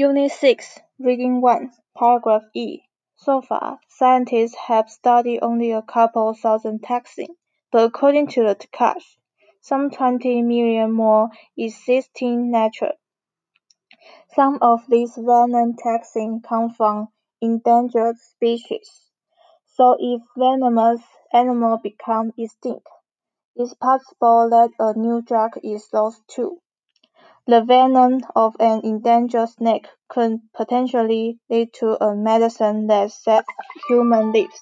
Unit 6, Reading 1, Paragraph E. So far, scientists have studied only a couple thousand toxins, but according to the Takacs, some 20 million more exist in nature. Some of these venom toxins come from endangered species. So if venomous animals become extinct, it's possible that a new drug is lost too. The venom of an endangered snake could potentially lead to a medicine that saves human lives.